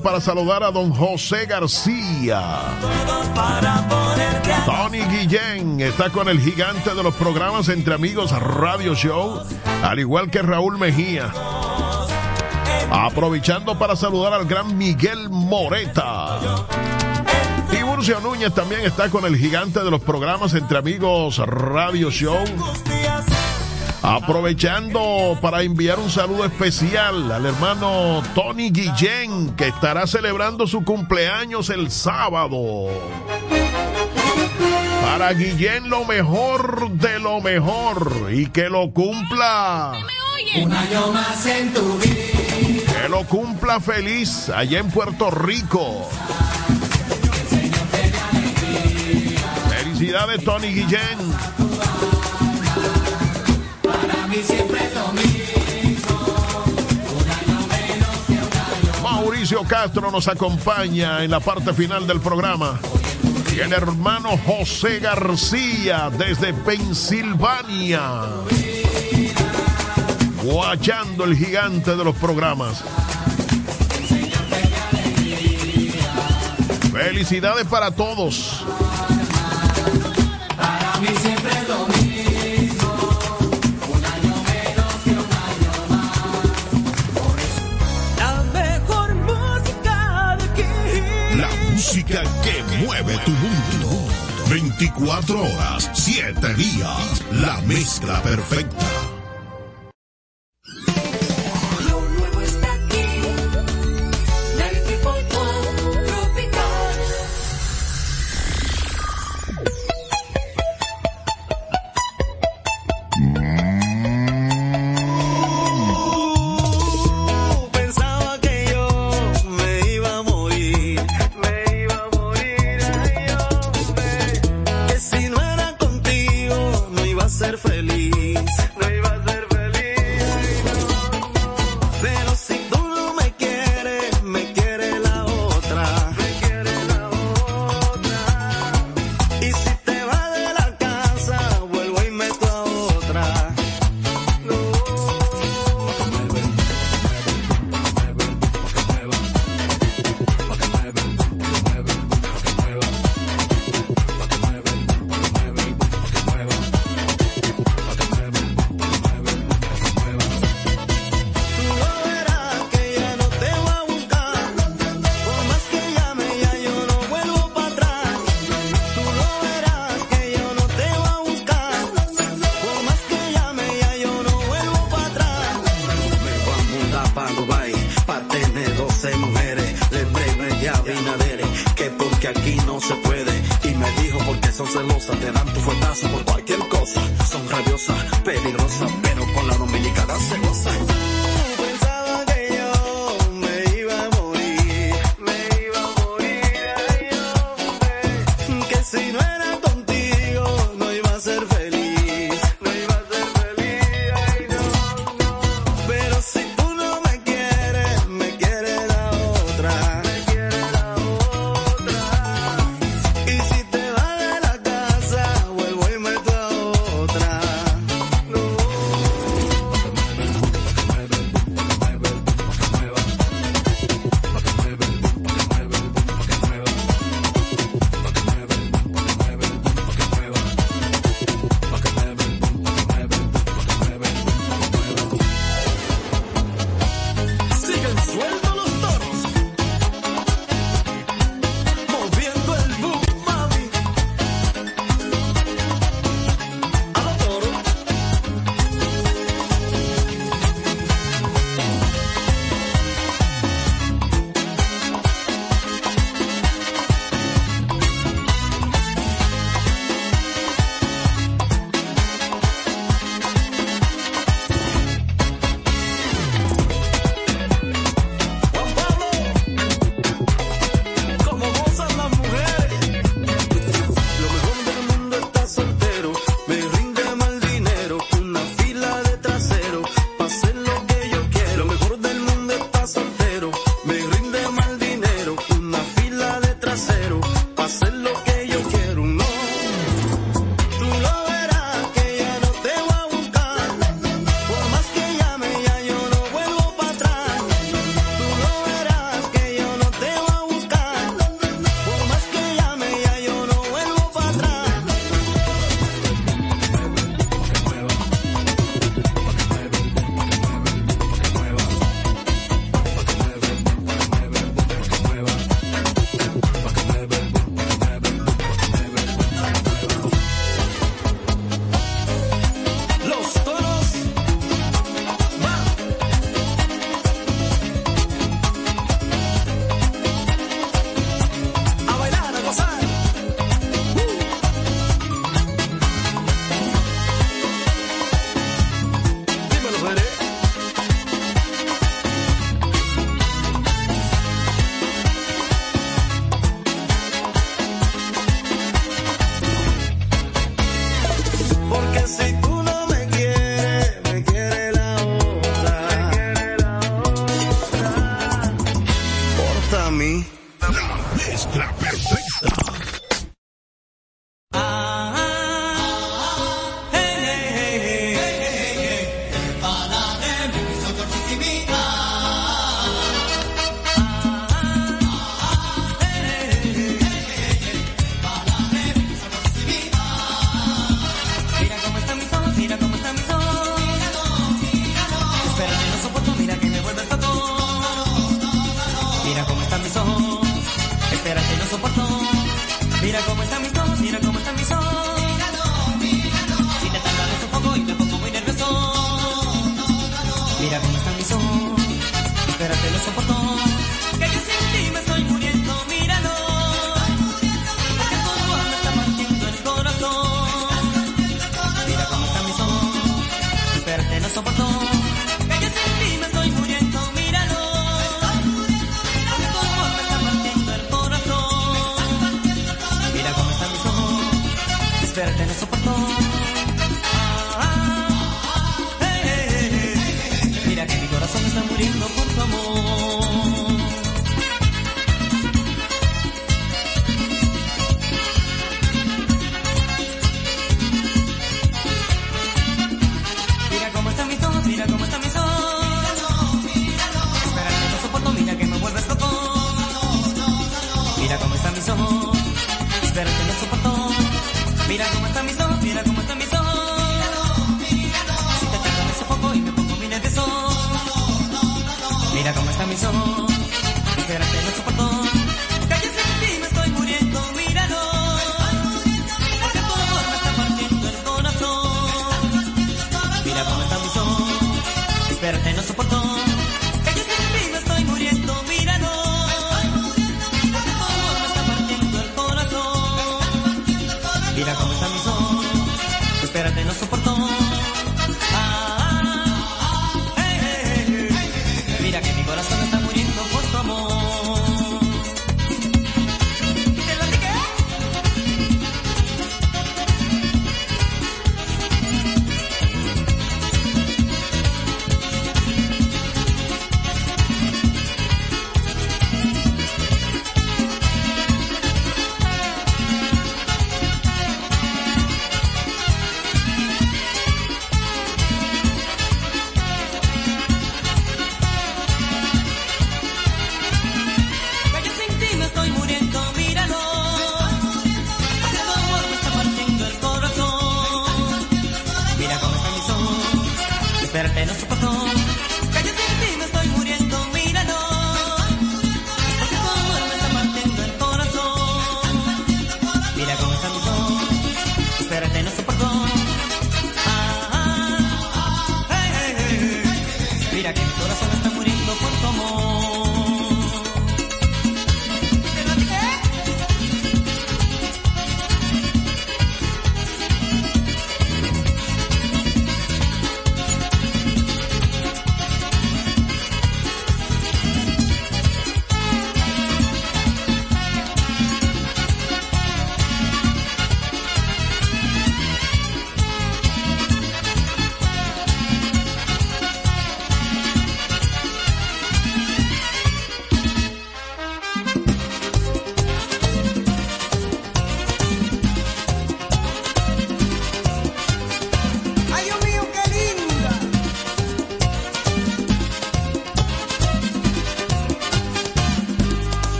para saludar a don José García. Tony Guillén está con el gigante de los programas Entre Amigos Radio Show, al igual que Raúl Mejía. Aprovechando para saludar al gran Miguel Moreta. Tiburcio Núñez también está con el gigante de los programas Entre Amigos Radio Show. Aprovechando para enviar un saludo especial al hermano Tony Guillén, que estará celebrando su cumpleaños el sábado. Para Guillén lo mejor de lo mejor y que lo cumpla. Un año más en tu vida. Que lo cumpla feliz allá en Puerto Rico. Felicidades Tony Guillén. Mauricio Castro nos acompaña en la parte final del programa. Y el hermano José García desde Pensilvania. Guachando el gigante de los programas. Felicidades para todos. Para mí siempre 24 horas, 7 días. La mezcla perfecta. ser feliz.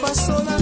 passou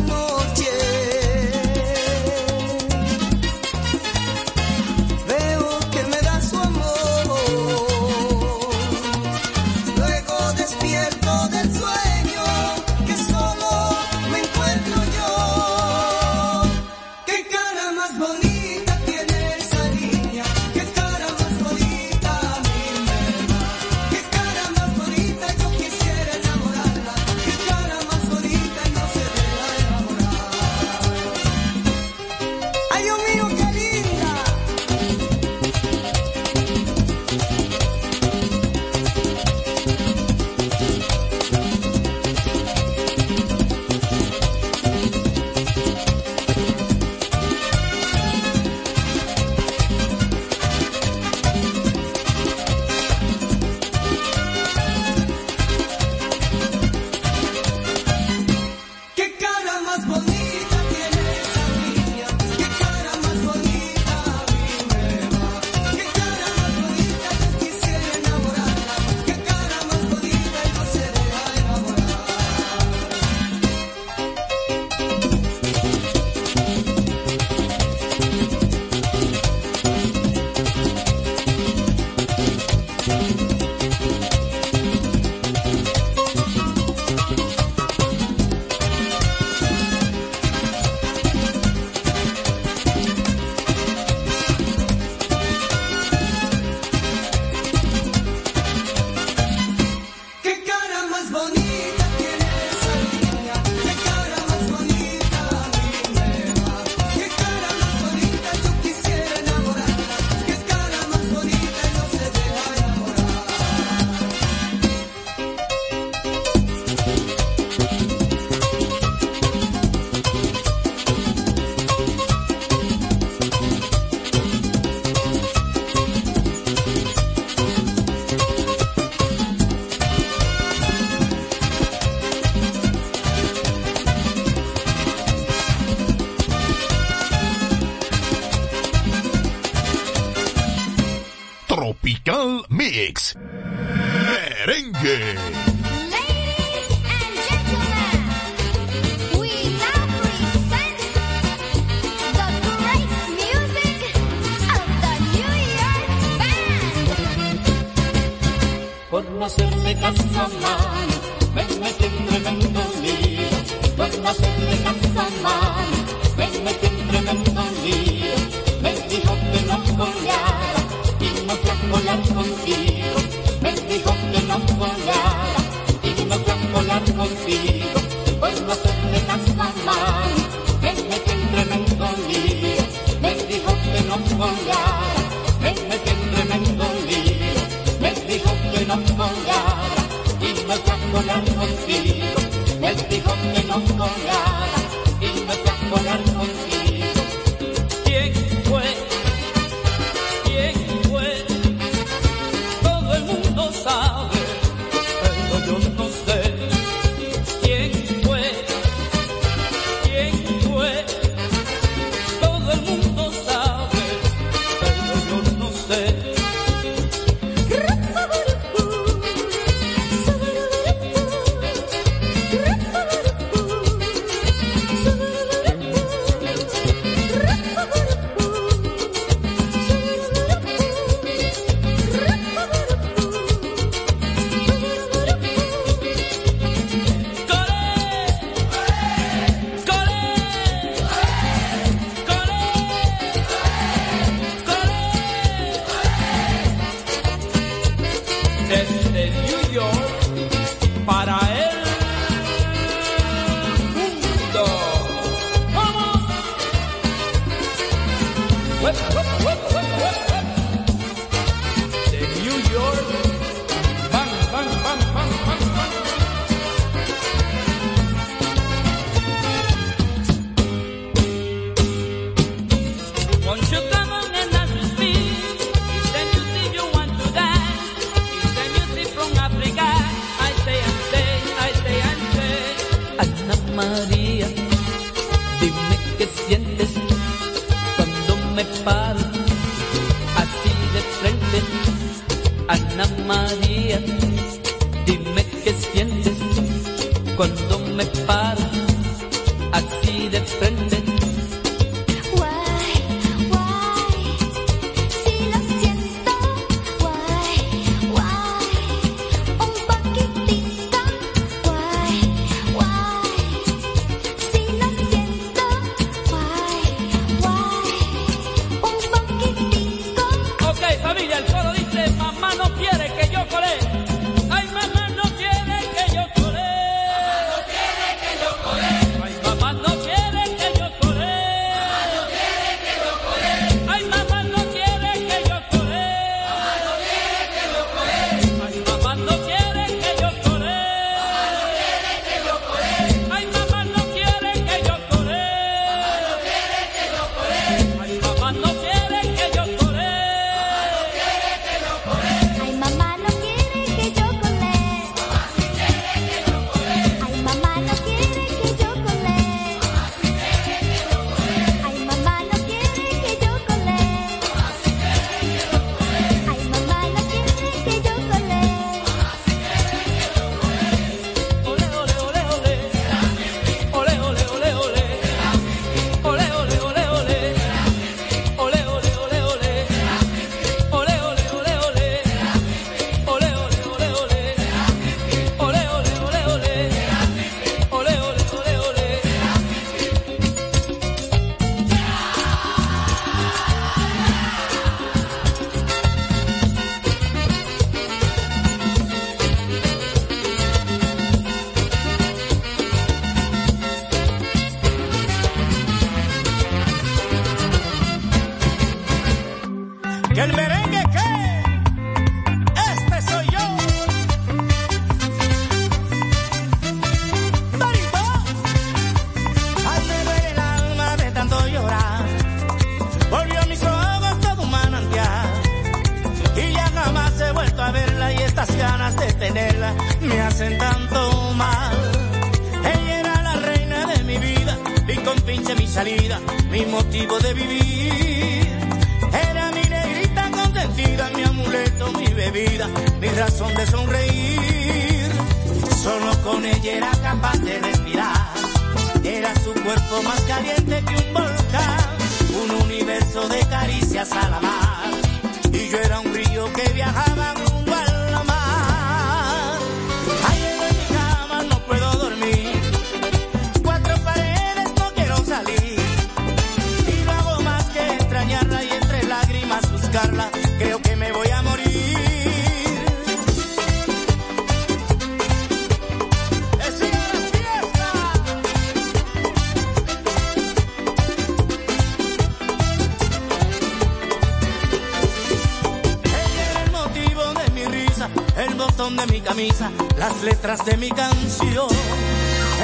el botón de mi camisa, las letras de mi canción.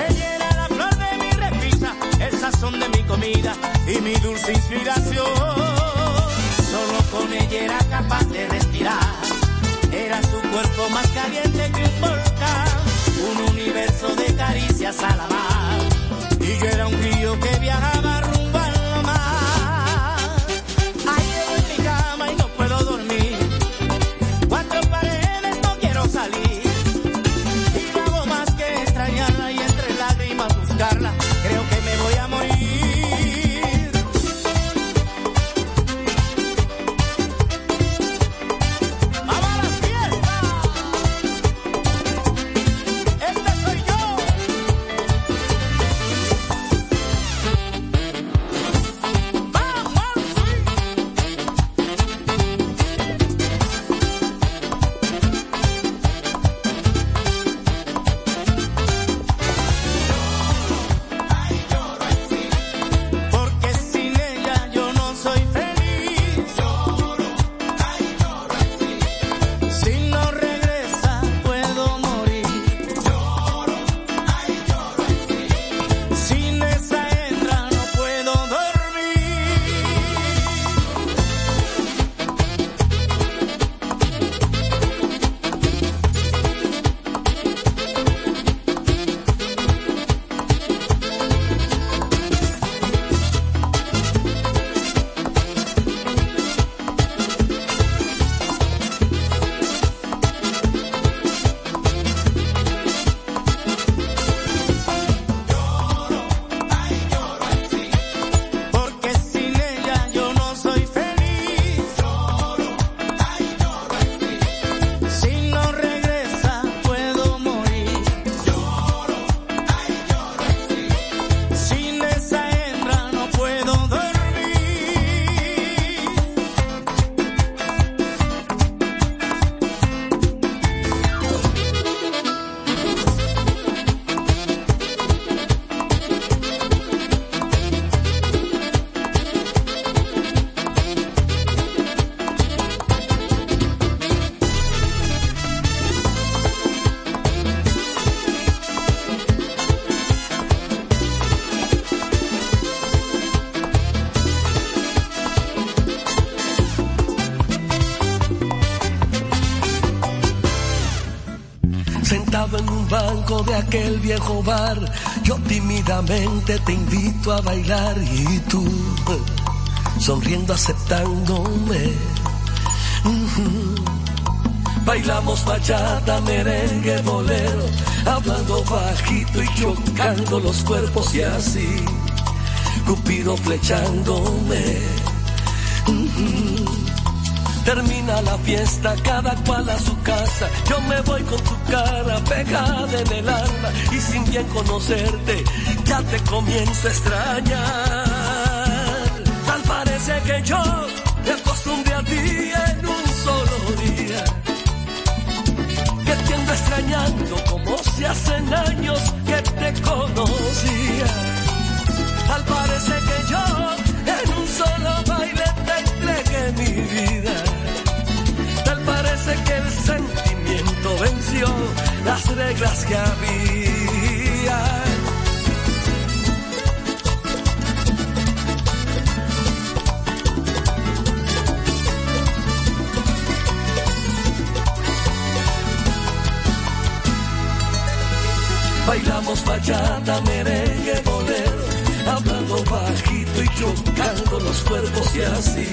Ella era la flor de mi repisa, el sazón de mi comida y mi dulce inspiración. Solo con ella era capaz de respirar, era su cuerpo más caliente que un volcán, un universo de caricias a la mar. Y yo era un río que viajaba aquel viejo bar, yo tímidamente te invito a bailar y tú, sonriendo aceptándome. Bailamos bachata, merengue, bolero, hablando bajito y chocando los cuerpos y así, Cupido flechándome. Termina la fiesta, cada cual a su casa. Yo me voy con tu cara pegada en el alma y sin bien conocerte, ya te comienzo a extrañar. Tal parece que yo me acostumbré a ti en un solo día. Que te ando extrañando como si hacen años que te conocía. Tal parece que yo en un solo te mi vida. Tal parece que el sentimiento venció las reglas que había. Bailamos bachata, merengue, bolero, hablando bajito y chocando los cuerpos y así,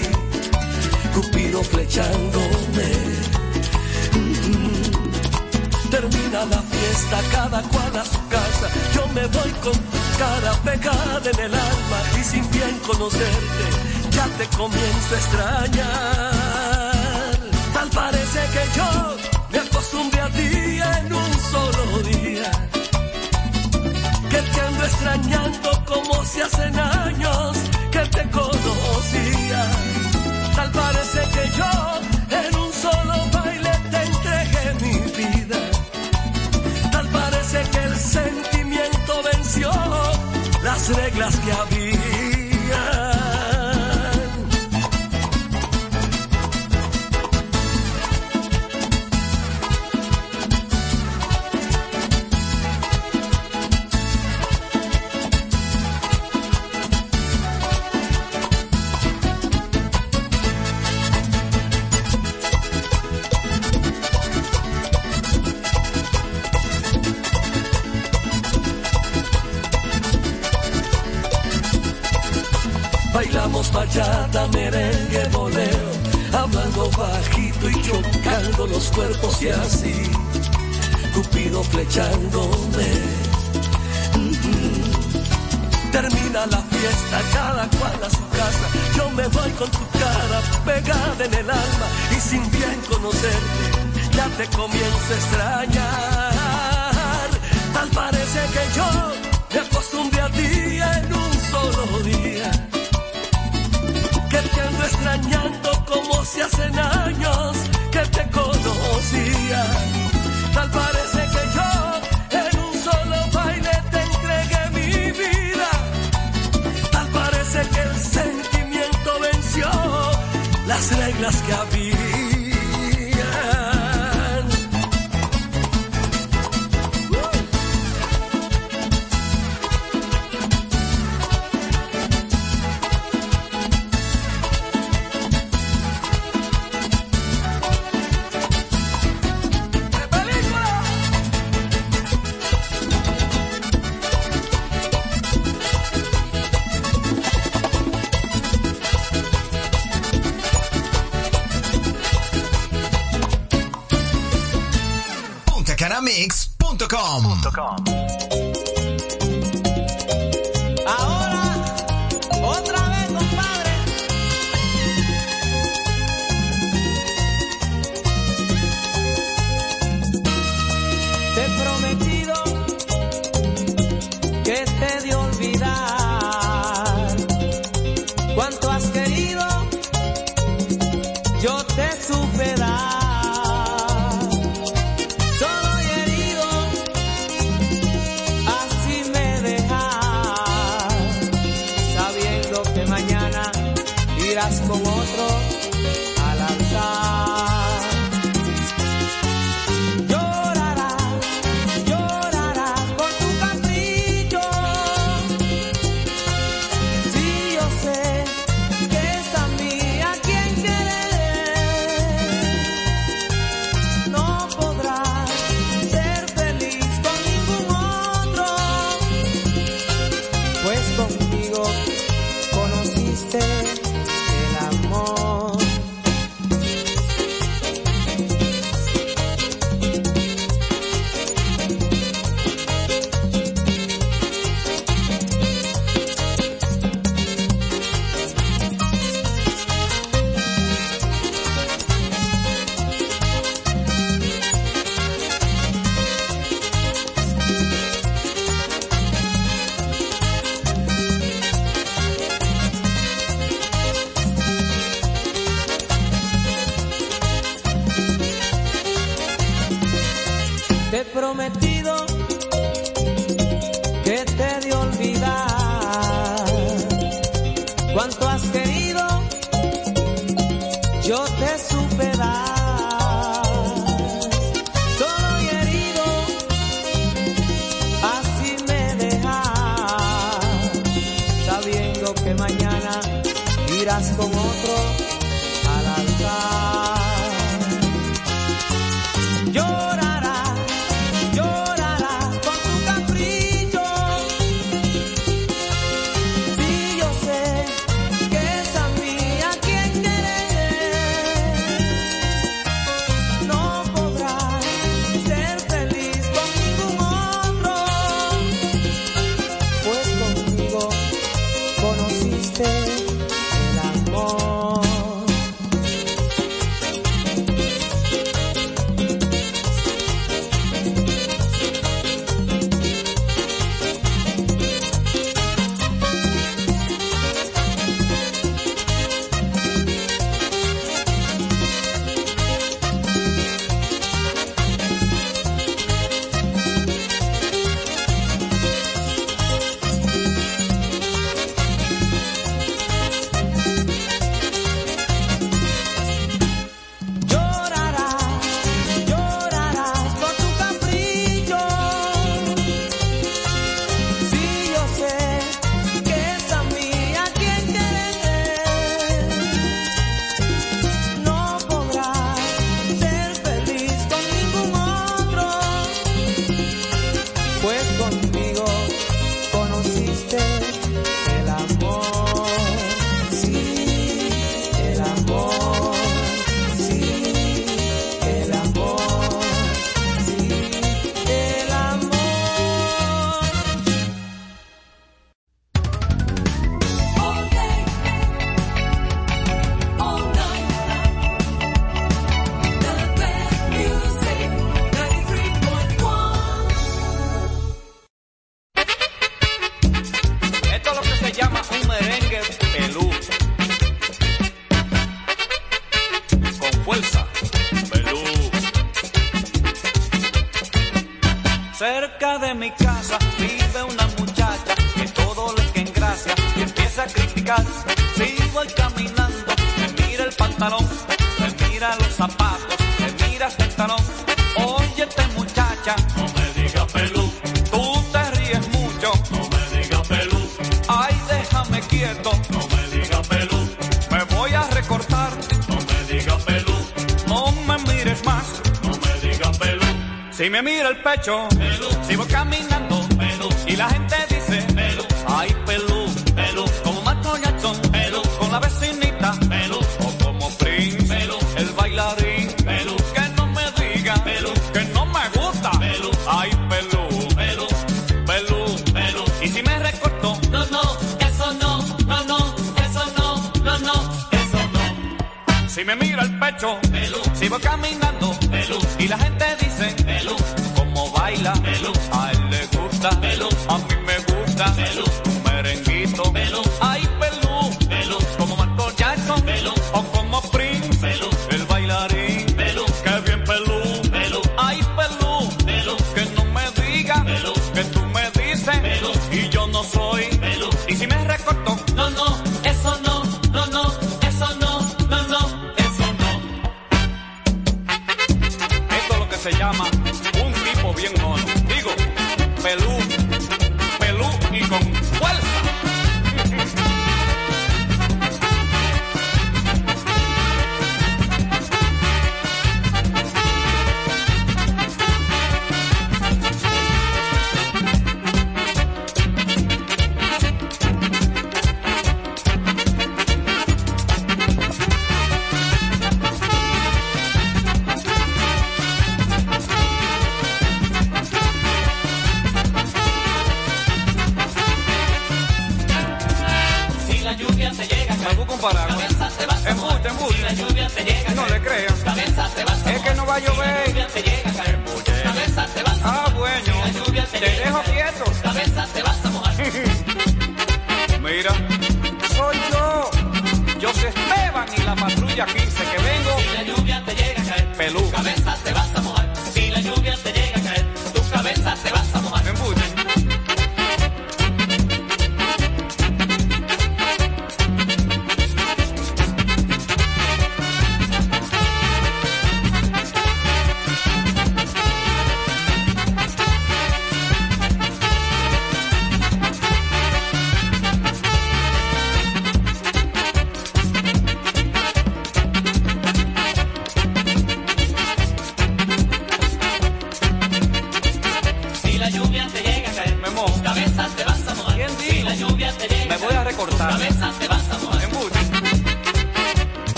Cupido flechándome. Mm. Termina la fiesta, cada cual a su casa, yo me voy con tu cara pegada en el alma y sin bien conocerte, ya te comienzo a extrañar. Tal parece que yo me acostumbré a ti en un solo día que te ando extrañando como si hacen años que te conocía. Parece que yo en un solo baile te entregué mi vida. Tal parece que el sentimiento venció las reglas que había. Los cuerpos y así, Cupido flechándome. Mm. Termina la fiesta, cada cual a su casa, yo me voy con tu cara pegada en el alma y sin bien conocerte, ya te comienzo a extrañar. Tal parece que yo me acostumbré a ti en un solo día que te ando extrañando como si hacen años te conocía. Tal parece que yo en un solo baile te entregué mi vida. Tal parece que el sentimiento venció las reglas que había. www.radiocomunitaria.com. mira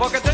Porque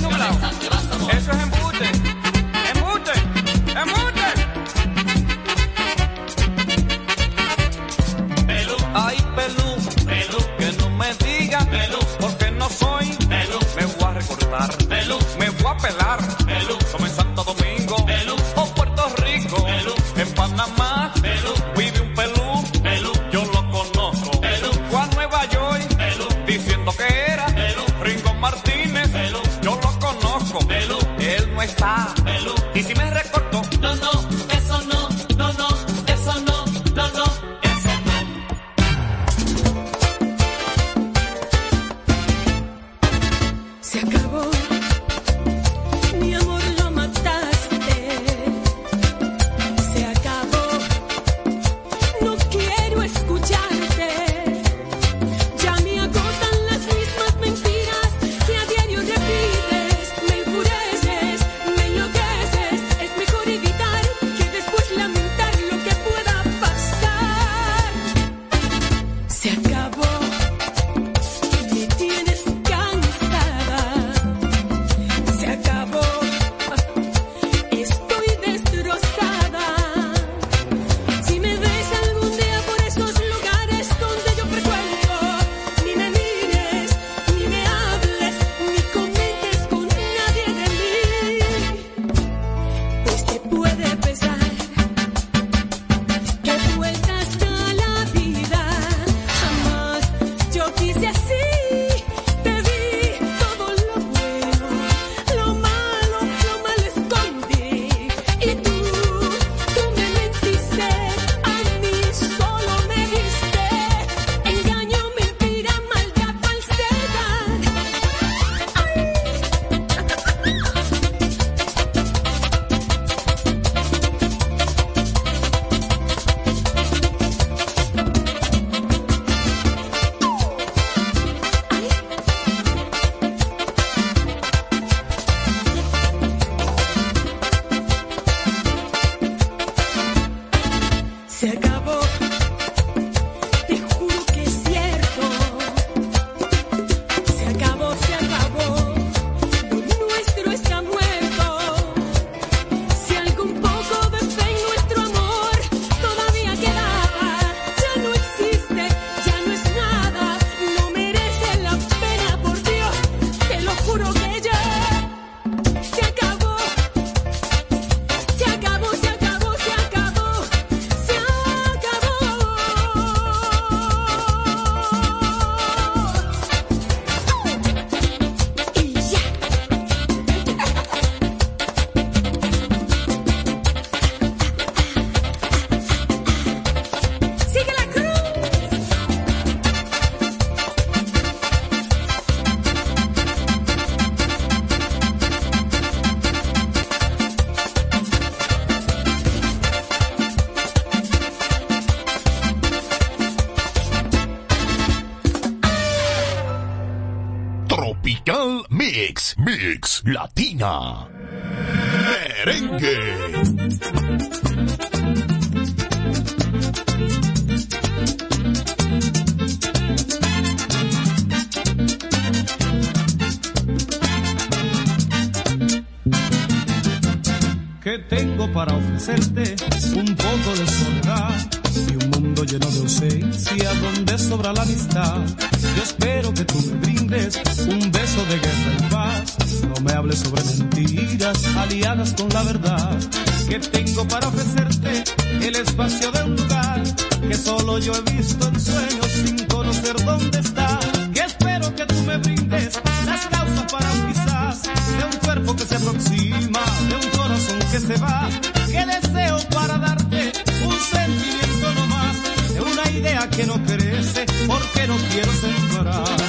que tengo para ofrecerte el espacio de un lugar que solo yo he visto en sueños sin conocer dónde está. Que espero que tú me brindes las causas para un quizás de un cuerpo que se aproxima, de un corazón que se va. Que deseo para darte un sentimiento no más, de una idea que no crece porque no quiero sembrar.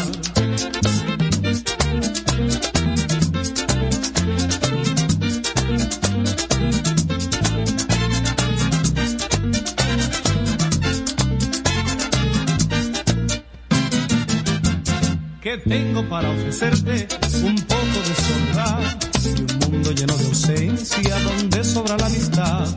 Tengo para ofrecerte un poco de soledad y un mundo lleno de ausencia donde sobra la amistad.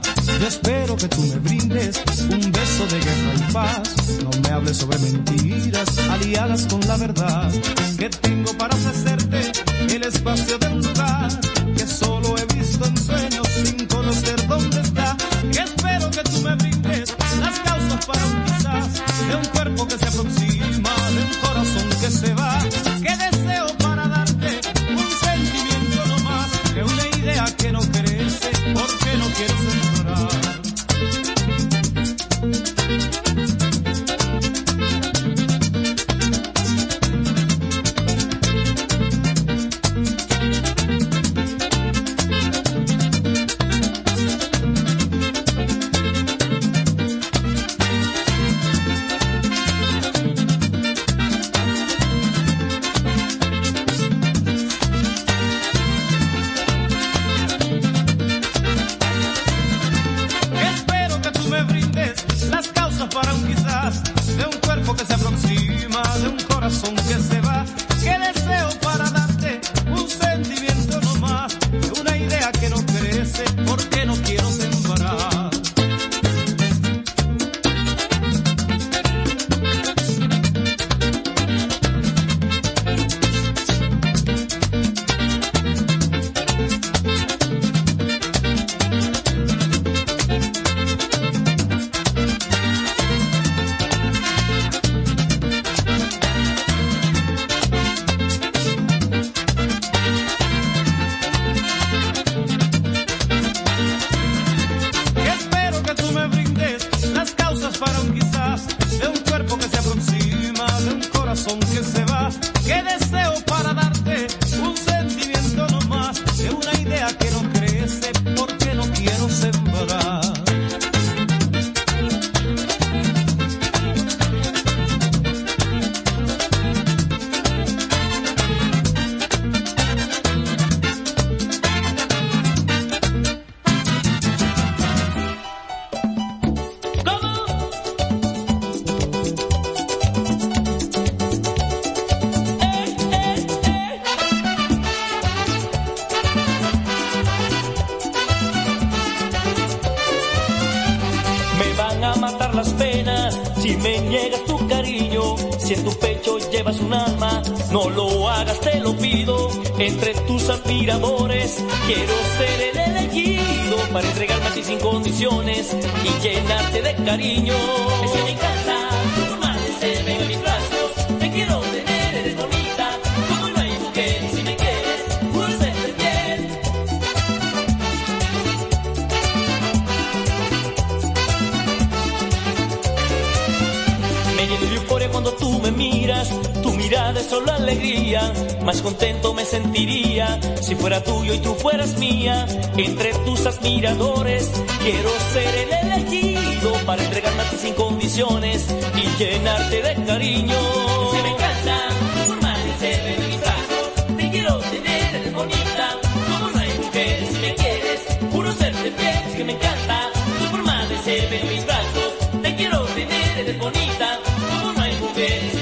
Yo espero que tú me brindes un beso de guerra y paz. No me hables sobre mentiras aliadas con la verdad. Que tengo para ofrecerte el espacio de un lugar cariño. Es que me encanta tu forma de ser, ven a mis brazos. Te quiero tener, eres bonita. Como no hay mujer, si me quieres, puro ser de piel. Me lleno de euforia cuando tú me miras, tu mirada es solo alegría, más contento me sentiría si fuera tuyo y tú fueras mía. Entre tus admiradores quiero ser y llenarte de cariño. Que me encanta. Tu forma de ser en mis brazos, te quiero tener, bonita, como no hay mujer si me quieres, puro ser de piel, es que me encanta. Tu forma de ser en mis brazos, te quiero tener, bonita, como no hay mujer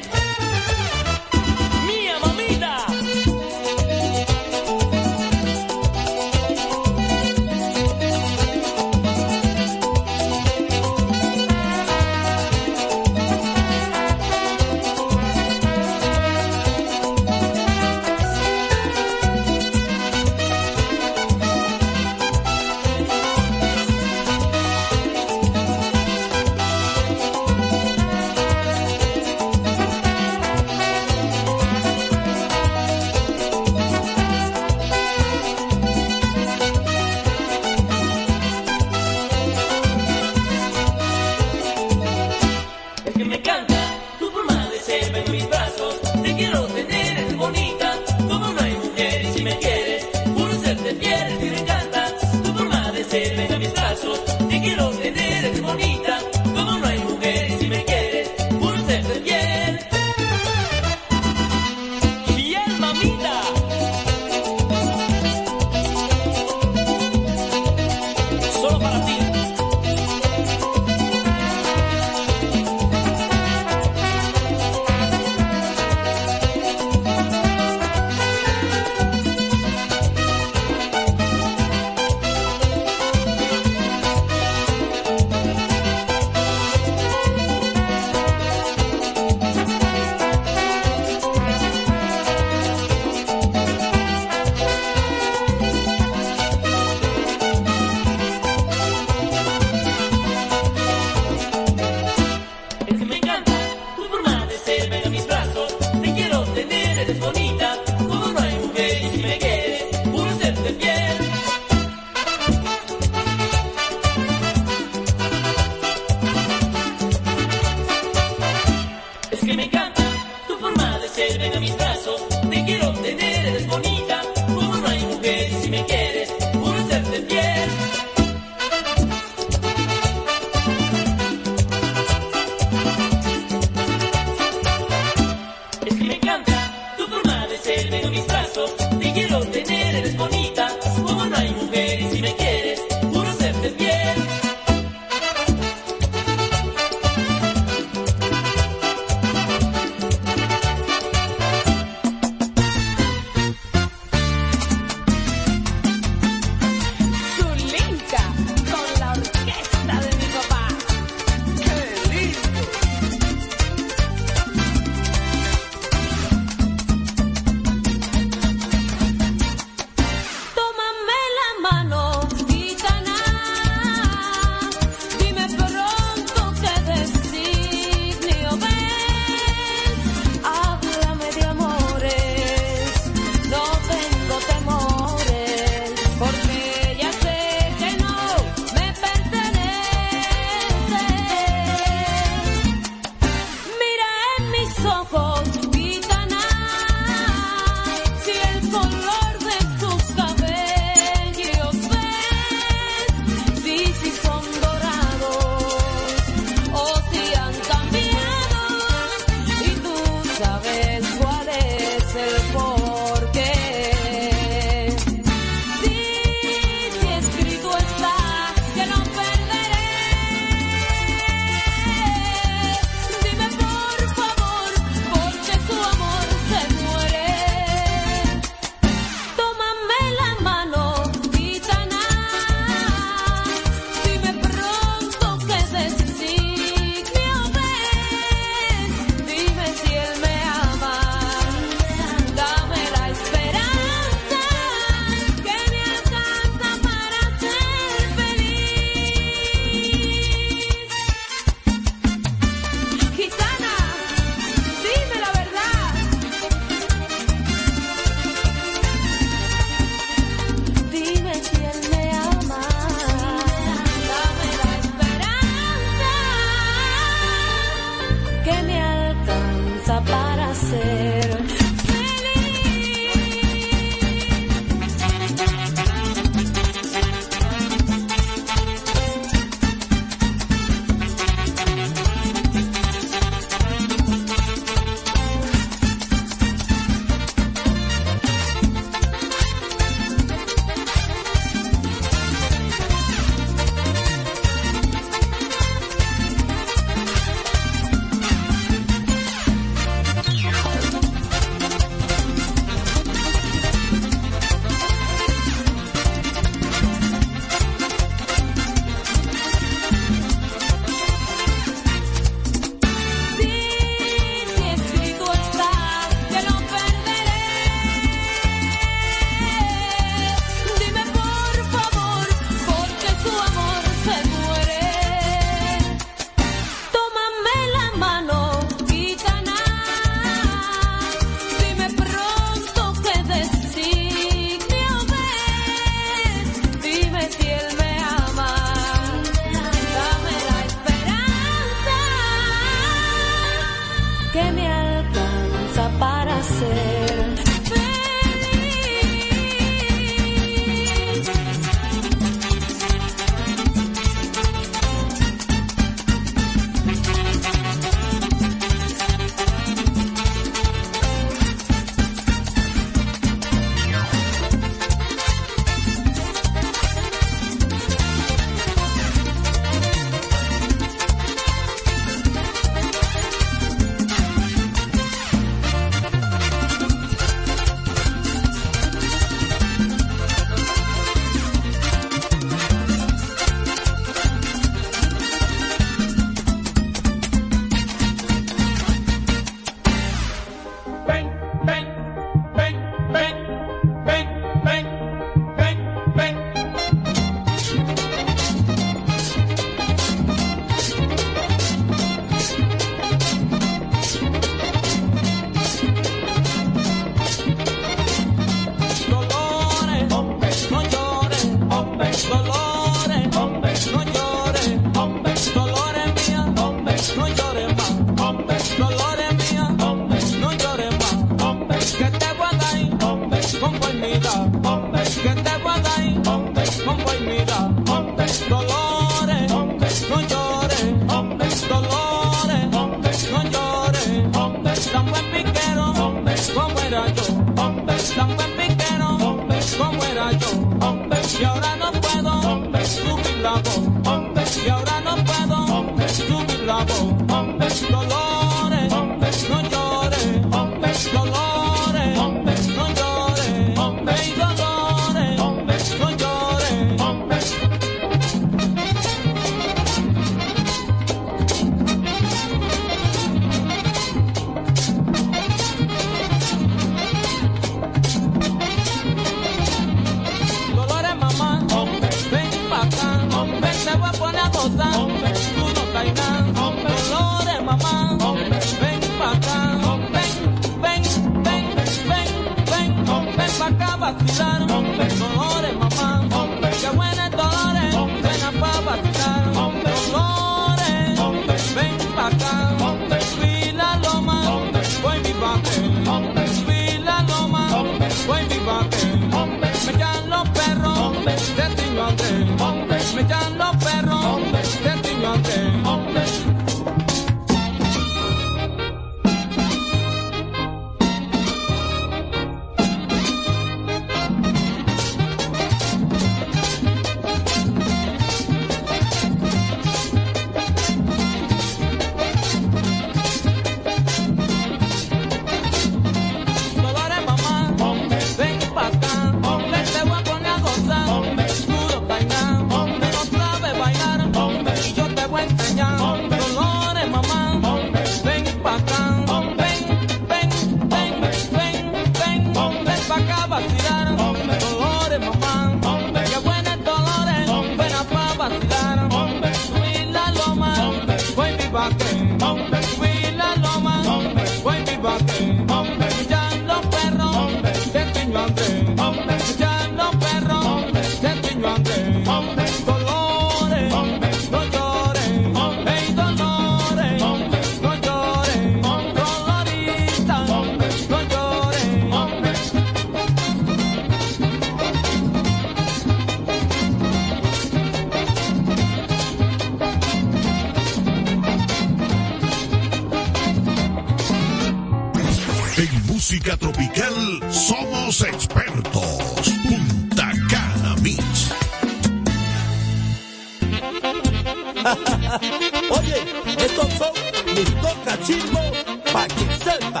Oye, estos son mis dos cachimbos para que sepa,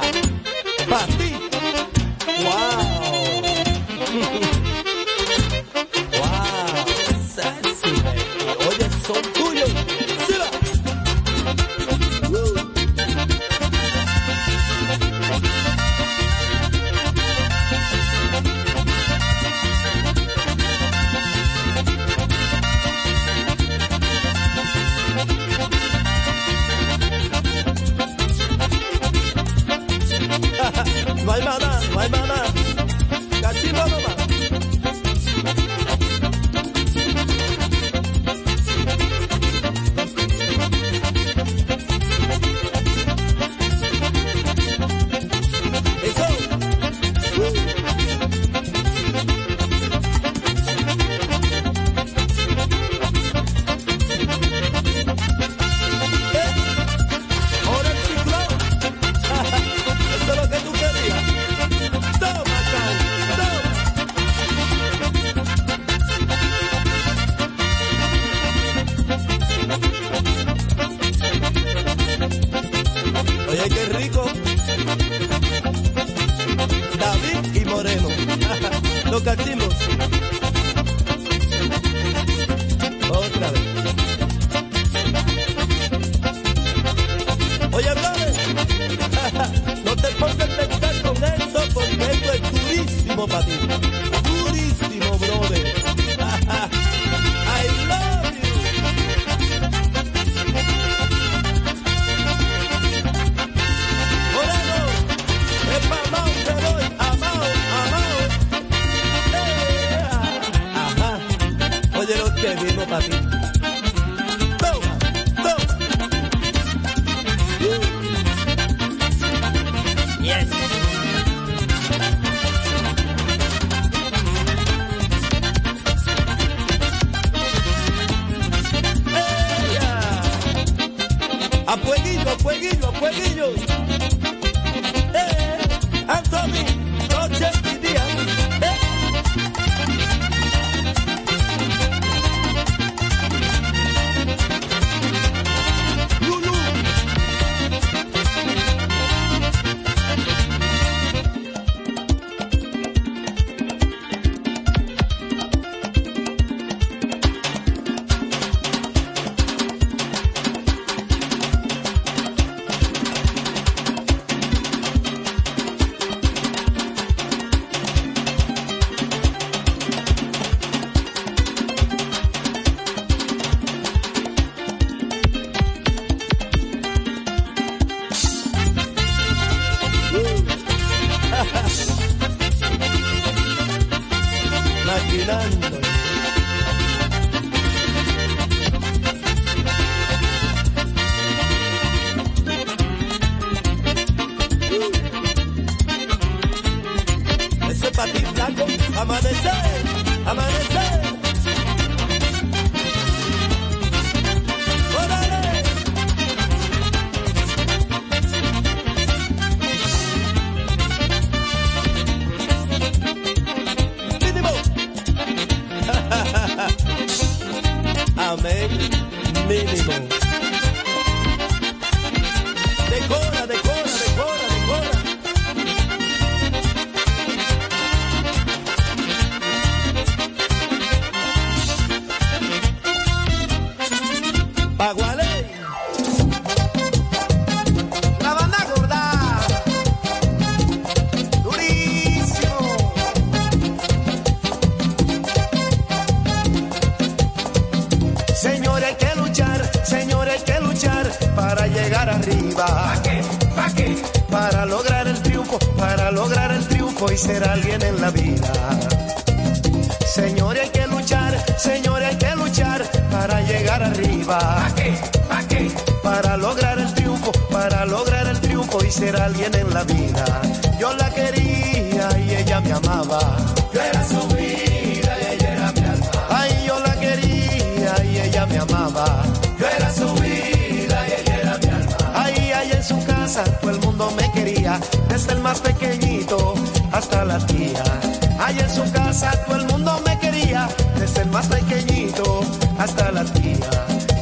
para ti. ¡Wow! ser alguien en la vida. Señor, hay que luchar, señor, hay que luchar para llegar arriba. ¿Para qué? ¿Para qué? Para lograr el triunfo, para lograr el triunfo y ser alguien en la vida. Yo la quería y ella me amaba. Yo era su vida y ella era mi alma. Ay, yo la quería y ella me amaba. Yo era su vida y ella era mi alma. Ay, allá en su casa todo el mundo me quería, desde el más pequeñito hasta la tía. Allá en su casa todo el mundo me quería, desde el más pequeñito hasta la tía.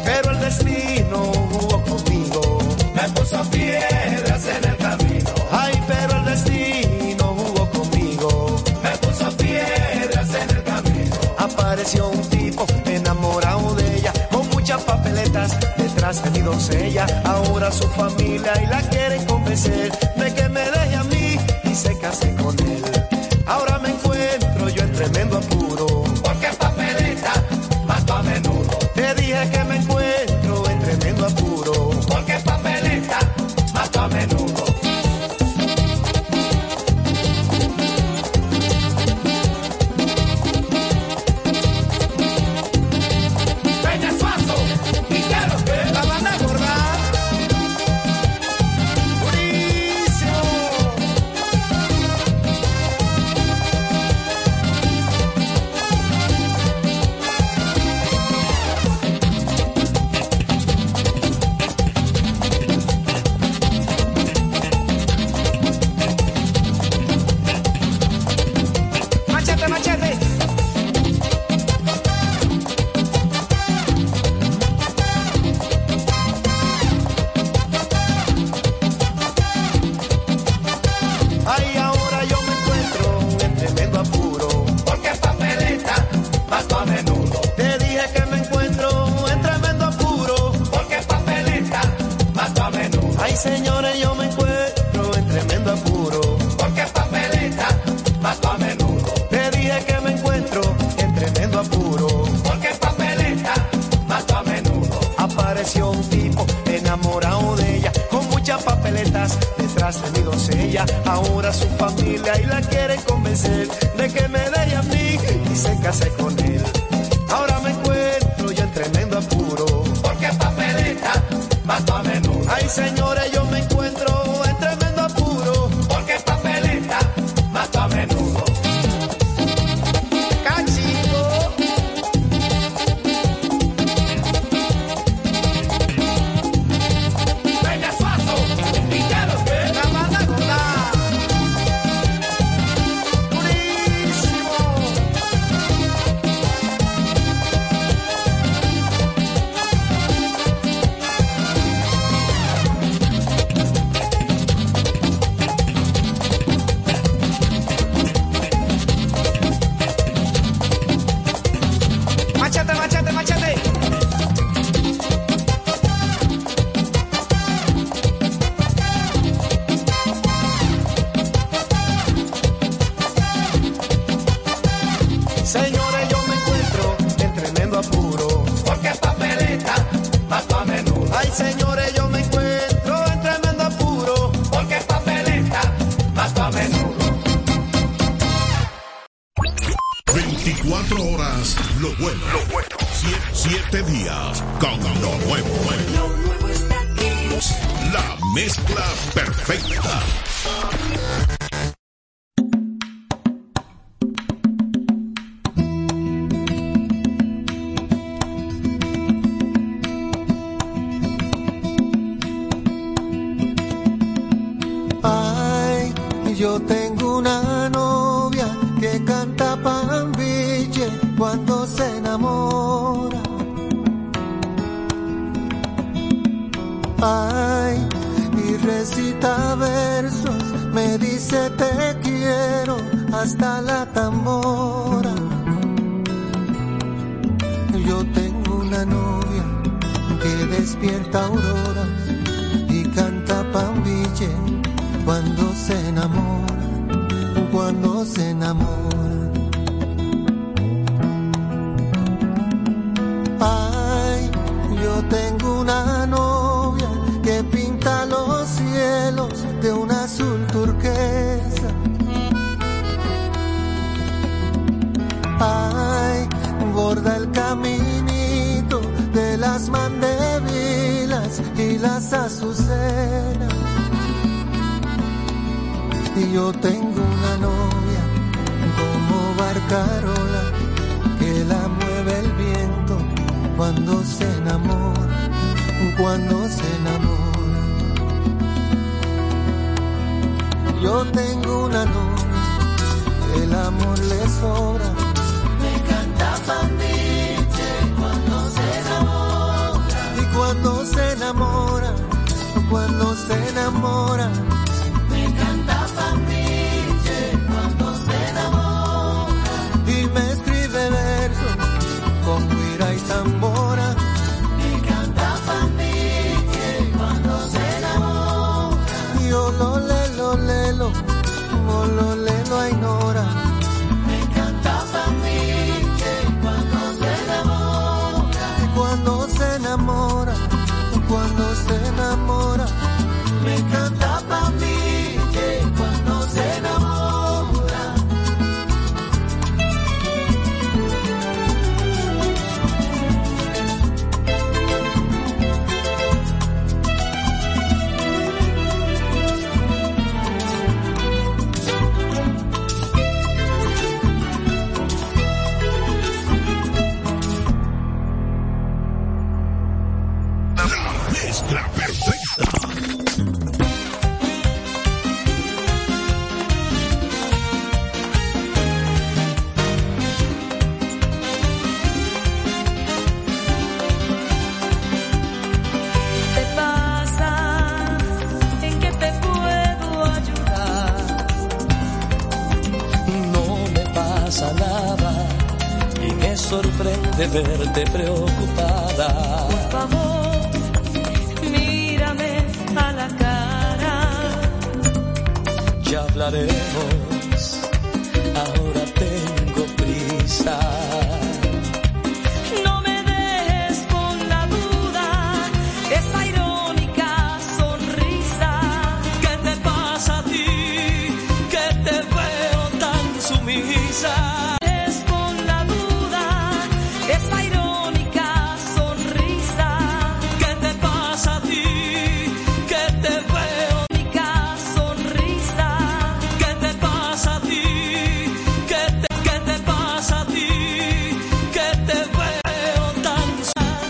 Pero el destino jugó conmigo, me puso piedras en el camino. Ay, pero el destino jugó conmigo, me puso piedras en el camino. Apareció un tipo enamorado de ella, con muchas papeletas detrás de mi doncella. Ahora su familia y la quieren convencer de que 24 horas lo bueno. Lo bueno. 7 días con lo nuevo. La mezcla perfecta. Ay, y recita versos, me dice te quiero hasta la tambora. Yo tengo una novia que despierta auroras y canta pambiche cuando se enamora, cuando se enamora. Y las azucenas. Y yo tengo una novia como barcarola que la mueve el viento cuando se enamora, cuando se enamora. Yo tengo una novia, el amor le sobra. Cuando se enamora, cuando se enamora. Me canta pambiche cuando se enamora. Y me escribe versos con guira y tambora.